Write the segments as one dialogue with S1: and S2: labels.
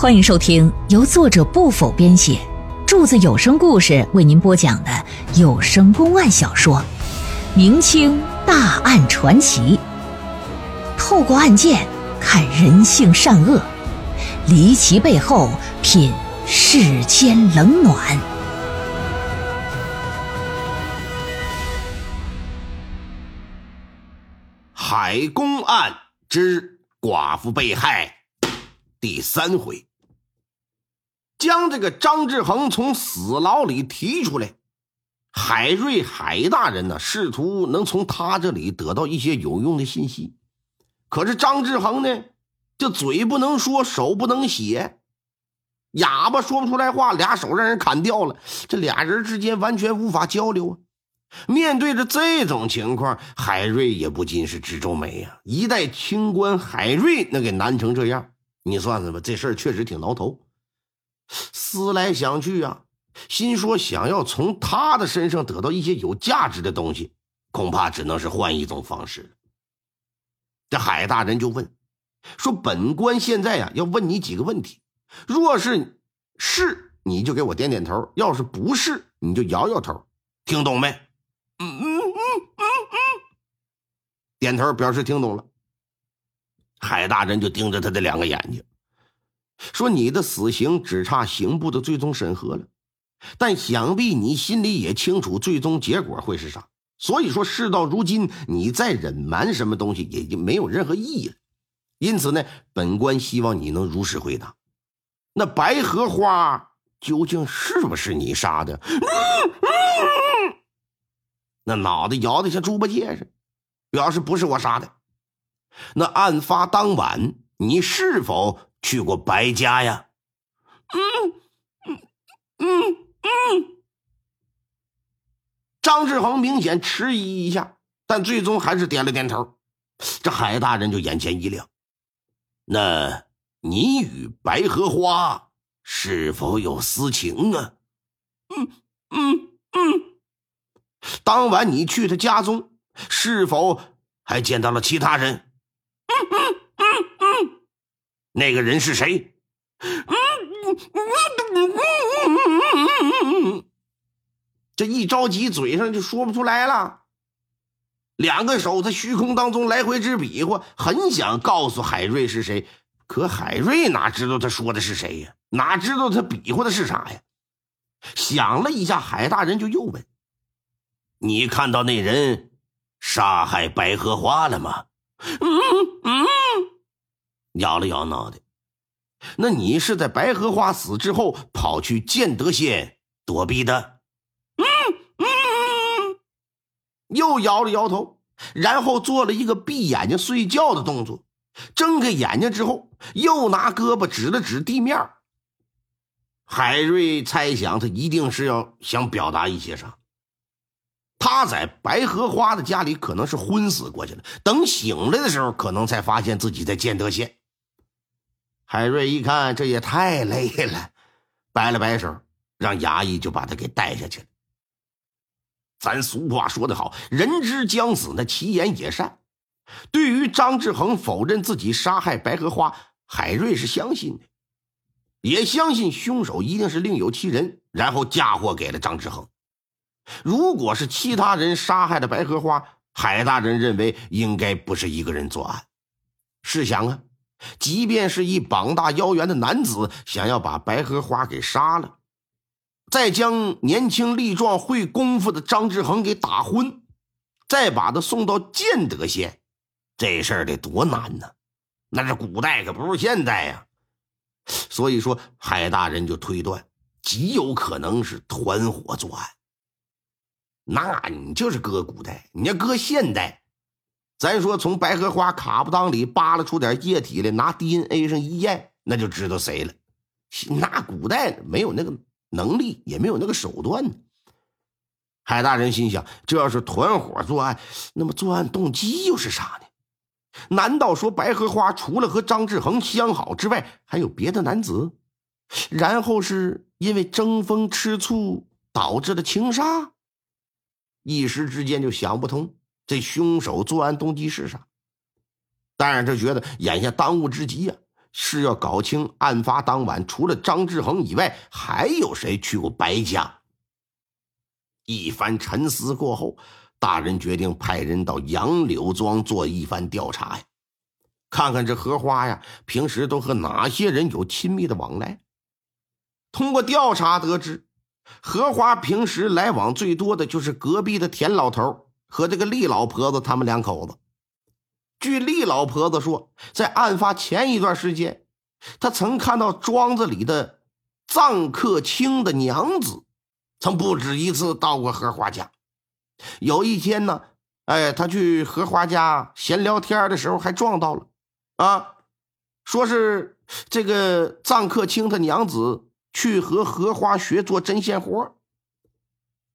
S1: 欢迎收听由作者不否编写，柱子有声故事为您播讲的有声公案小说《明清大案传奇》，透过案件看人性善恶，离奇背后品世间冷暖。
S2: 海公案之寡妇被害第三回。将这个张志恒从死牢里提出来，海瑞海大人呢，试图能从他这里得到一些有用的信息。可是张志恒呢，这嘴不能说，手不能写，哑巴说不出来话，俩手让人砍掉了，这俩人之间完全无法交流啊！面对着这种情况，海瑞也不禁是直皱眉呀。一代清官海瑞那给难成这样，你算算吧，这事儿确实挺挠头。思来想去啊，心说想要从他的身上得到一些有价值的东西，恐怕只能是换一种方式了。这海大人就问说：“本官现在呀，要问你几个问题，若是是，你就给我点点头；要是不是，你就摇摇头。听懂没？”“嗯嗯嗯嗯嗯。”点头表示听懂了。海大人就盯着他的两个眼睛。说你的死刑只差刑部的最终审核了，但想必你心里也清楚最终结果会是啥。所以说事到如今，你再隐瞒什么东西也就没有任何意义了。因此呢，本官希望你能如实回答：那白荷花究竟是不是你杀的？那脑袋摇得像猪八戒似的，表示不是我杀的。那案发当晚，你是否？去过白家呀？嗯嗯嗯嗯。张志恒明显迟疑一下，但最终还是点了点头。这海大人就眼前一亮。那你与白荷花是否有私情啊？嗯嗯嗯。当晚你去他家中，是否还见到了其他人？那个人是谁？这一着急，嘴上就说不出来了。两个手在虚空当中来回直比划，很想告诉海瑞是谁，可海瑞哪知道他说的是谁呀？哪知道他比划的是啥呀？想了一下，海大人就又问：“你看到那人杀害白荷花了吗？”嗯嗯。摇了摇脑袋，那你是在白荷花死之后跑去建德县躲避的？嗯嗯，又摇了摇头，然后做了一个闭眼睛睡觉的动作，睁开眼睛之后，又拿胳膊指了指地面。海瑞猜想，他一定是要想表达一些啥。他在白荷花的家里可能是昏死过去了，等醒来的时候，可能才发现自己在建德县。海瑞一看，这也太累了，摆了摆手，让衙役就把他给带下去了。咱俗话说得好，人之将死，那其言也善。对于张志恒否认自己杀害白荷花，海瑞是相信的，也相信凶手一定是另有其人，然后嫁祸给了张志恒。如果是其他人杀害了白荷花，海大人认为应该不是一个人作案。试想啊。即便是一膀大腰圆的男子，想要把白荷花给杀了，再将年轻力壮会功夫的张志恒给打昏，再把他送到建德县，这事儿得多难呢？那是古代，可不是现代呀。所以说，海大人就推断，极有可能是团伙作案。那你就是搁古代，你要搁现代。咱说从白荷花卡布裆里扒拉出点液体来，拿 DNA 上一验，那就知道谁了。那古代没有那个能力，也没有那个手段呢。海大人心想：这要是团伙作案，那么作案动机又是啥呢？难道说白荷花除了和张志恒相好之外，还有别的男子？然后是因为争风吃醋导致的情杀？一时之间就想不通。这凶手作案动机是啥？当然，他觉得眼下当务之急呀，是要搞清案发当晚除了张志恒以外，还有谁去过白家。一番沉思过后，大人决定派人到杨柳庄做一番调查呀，看看这荷花呀平时都和哪些人有亲密的往来。通过调查得知，荷花平时来往最多的就是隔壁的田老头和这个厉老婆子他们两口子。据厉老婆子说，在案发前一段时间，她曾看到庄子里的臧克清的娘子，曾不止一次到过荷花家。有一天呢，哎，他去荷花家闲聊天的时候，还撞到了，啊，说是这个臧克清的娘子去和荷花学做针线活。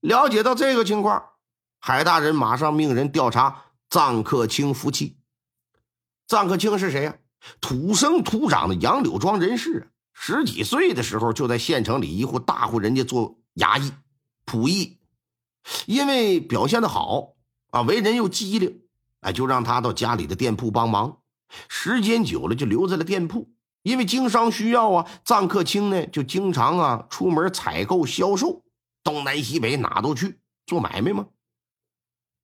S2: 了解到这个情况，海大人马上命人调查臧克清夫妻。臧克清是谁呀？土生土长的杨柳庄人士，十几岁的时候就在县城里一户大户人家做衙役、仆役，因为表现的好啊，为人又机灵，哎，就让他到家里的店铺帮忙。时间久了，就留在了店铺。因为经商需要啊，臧克清呢就经常啊出门采购销售，东南西北哪都去做买卖嘛。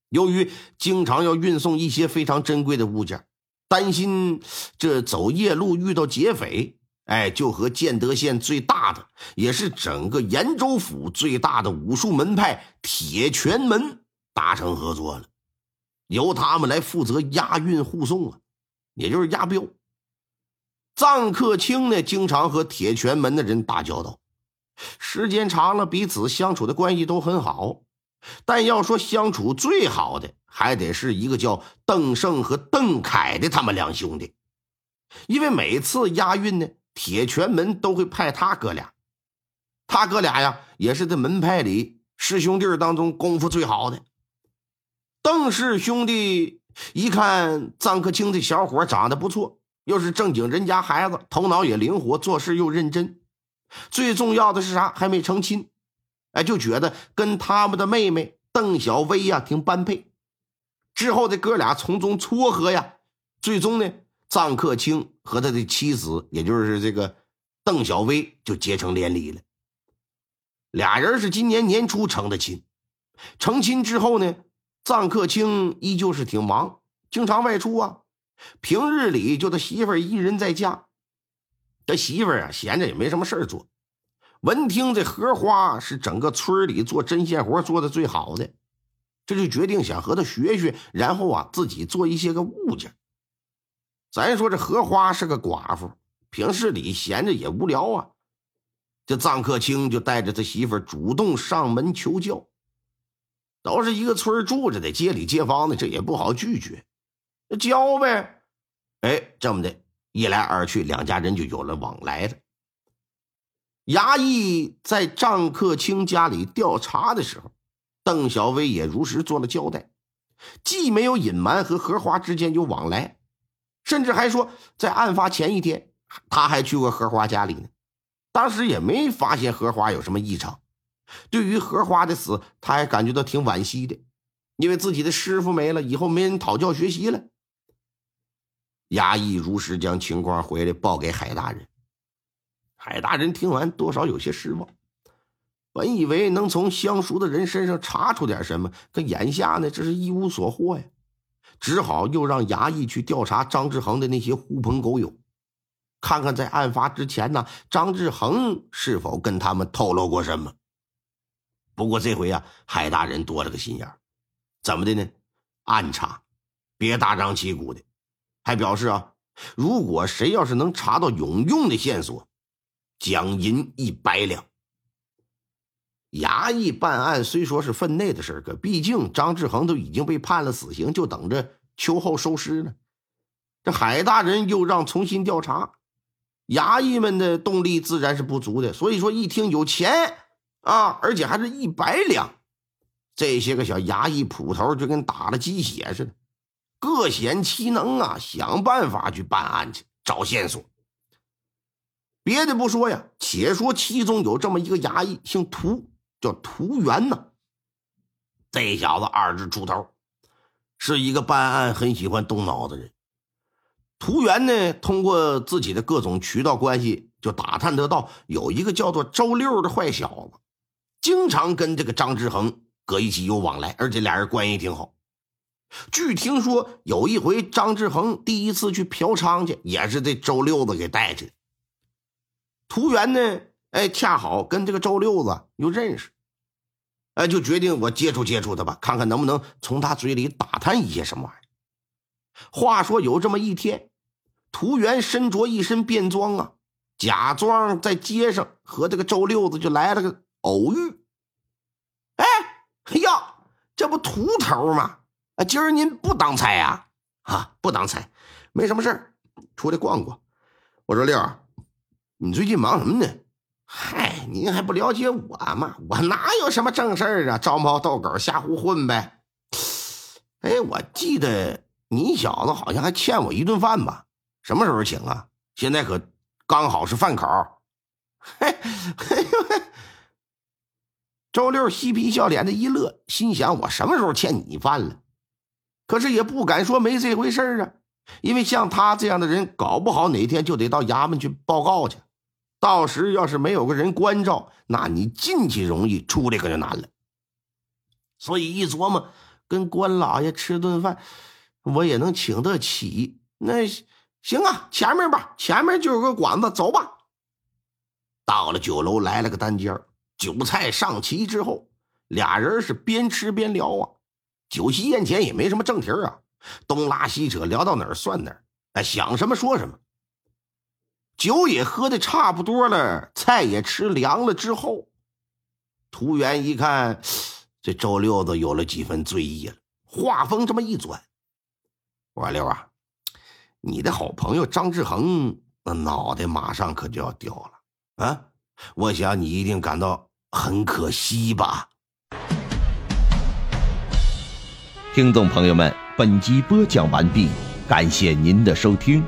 S2: 由于经常要运送一些非常珍贵的物件。担心这走夜路遇到劫匪，哎，就和建德县最大的，也是整个延州府最大的武术门派铁拳门达成合作了，由他们来负责押运护送啊，也就是押镖。臧克清呢，经常和铁拳门的人打交道，时间长了，彼此相处的关系都很好。但要说相处最好的，还得是一个叫邓胜和邓凯的他们两兄弟，因为每次押运呢，铁拳门都会派他哥俩，他哥俩呀，也是这门派里师兄弟当中功夫最好的。邓氏兄弟一看臧克清这小伙长得不错，又是正经人家孩子，头脑也灵活，做事又认真，最重要的是啥？还没成亲。哎，就觉得跟他们的妹妹邓小薇呀挺般配。之后这哥俩从中撮合呀，最终呢，臧克清和他的妻子，也就是这个邓小薇，就结成连理了。俩人是今年年初成的亲。成亲之后呢，臧克清依旧是挺忙，经常外出啊。平日里就他媳妇儿一人在家，他媳妇儿啊闲着也没什么事儿做。闻听这荷花是整个村里做针线活做的最好的，这就决定想和他学学，然后啊自己做一些个物件。咱说这荷花是个寡妇，平时里闲着也无聊啊。这臧克清就带着他媳妇主动上门求教，都是一个村住着的，街里街坊的，这也不好拒绝，那教呗。哎，这么的一来二去，两家人就有了往来了。衙役在张克清家里调查的时候，邓小薇也如实做了交代，既没有隐瞒和荷花之间有往来，甚至还说在案发前一天，他还去过荷花家里呢，当时也没发现荷花有什么异常。对于荷花的死，他还感觉到挺惋惜的，因为自己的师傅没了，以后没人讨教学习了。衙役如实将情况回来报给海大人。海大人听完，多少有些失望。本以为能从相熟的人身上查出点什么，可眼下呢，这是一无所获呀。只好又让衙役去调查张志恒的那些狐朋狗友，看看在案发之前呢，张志恒是否跟他们透露过什么。不过这回啊，海大人多了个心眼怎么的呢？暗查，别大张旗鼓的。还表示啊，如果谁要是能查到有用的线索。奖银一百两。衙役办案虽说是分内的事可毕竟张志恒都已经被判了死刑，就等着秋后收尸呢。这海大人又让重新调查，衙役们的动力自然是不足的。所以说，一听有钱啊，而且还是一百两，这些个小衙役捕头就跟打了鸡血似的，各显其能啊，想办法去办案去找线索。别的不说呀，且说其中有这么一个衙役，姓涂，叫涂元呢。这小子二十出头，是一个办案很喜欢动脑子的人。涂元呢，通过自己的各种渠道关系，就打探得到有一个叫做周六的坏小子，经常跟这个张志恒搁一起有往来，而且俩人关系挺好。据听说，有一回张志恒第一次去嫖娼去，也是这周六子给带去的。涂元呢，哎，恰好跟这个周六子又认识，哎，就决定我接触接触他吧，看看能不能从他嘴里打探一些什么玩意儿。话说有这么一天，涂元身着一身便装啊，假装在街上和这个周六子就来了个偶遇。哎，哎呀，这不秃头吗？啊，今儿您不当差呀？啊，不当差，没什么事儿，出来逛逛。我说六儿，你最近忙什么呢？嗨，您还不了解我吗？我哪有什么正事儿啊？招猫逗狗，瞎胡混呗。哎，我记得你小子好像还欠我一顿饭吧？什么时候请啊？现在可刚好是饭口。嘿，嘿呦嘿。周六嬉皮笑脸的一乐，心想我什么时候欠你饭了？可是也不敢说没这回事啊，因为像他这样的人，搞不好哪天就得到衙门去报告去。到时要是没有个人关照，那你进去容易，出来可就难了。所以一琢磨，跟官老爷吃顿饭，我也能请得起。那行啊，前面吧，前面就有个馆子，走吧。到了酒楼，来了个单间酒菜上齐之后，俩人是边吃边聊啊。酒席宴前也没什么正题啊，东拉西扯，聊到哪儿算哪儿，哎，想什么说什么。酒也喝的差不多了，菜也吃凉了之后，图元一看，这周六子有了几分醉意了，话锋这么一转：“我说六啊，你的好朋友张志恒那脑袋马上可就要掉了啊！我想你一定感到很可惜吧。”
S3: 听众朋友们，本集播讲完毕，感谢您的收听。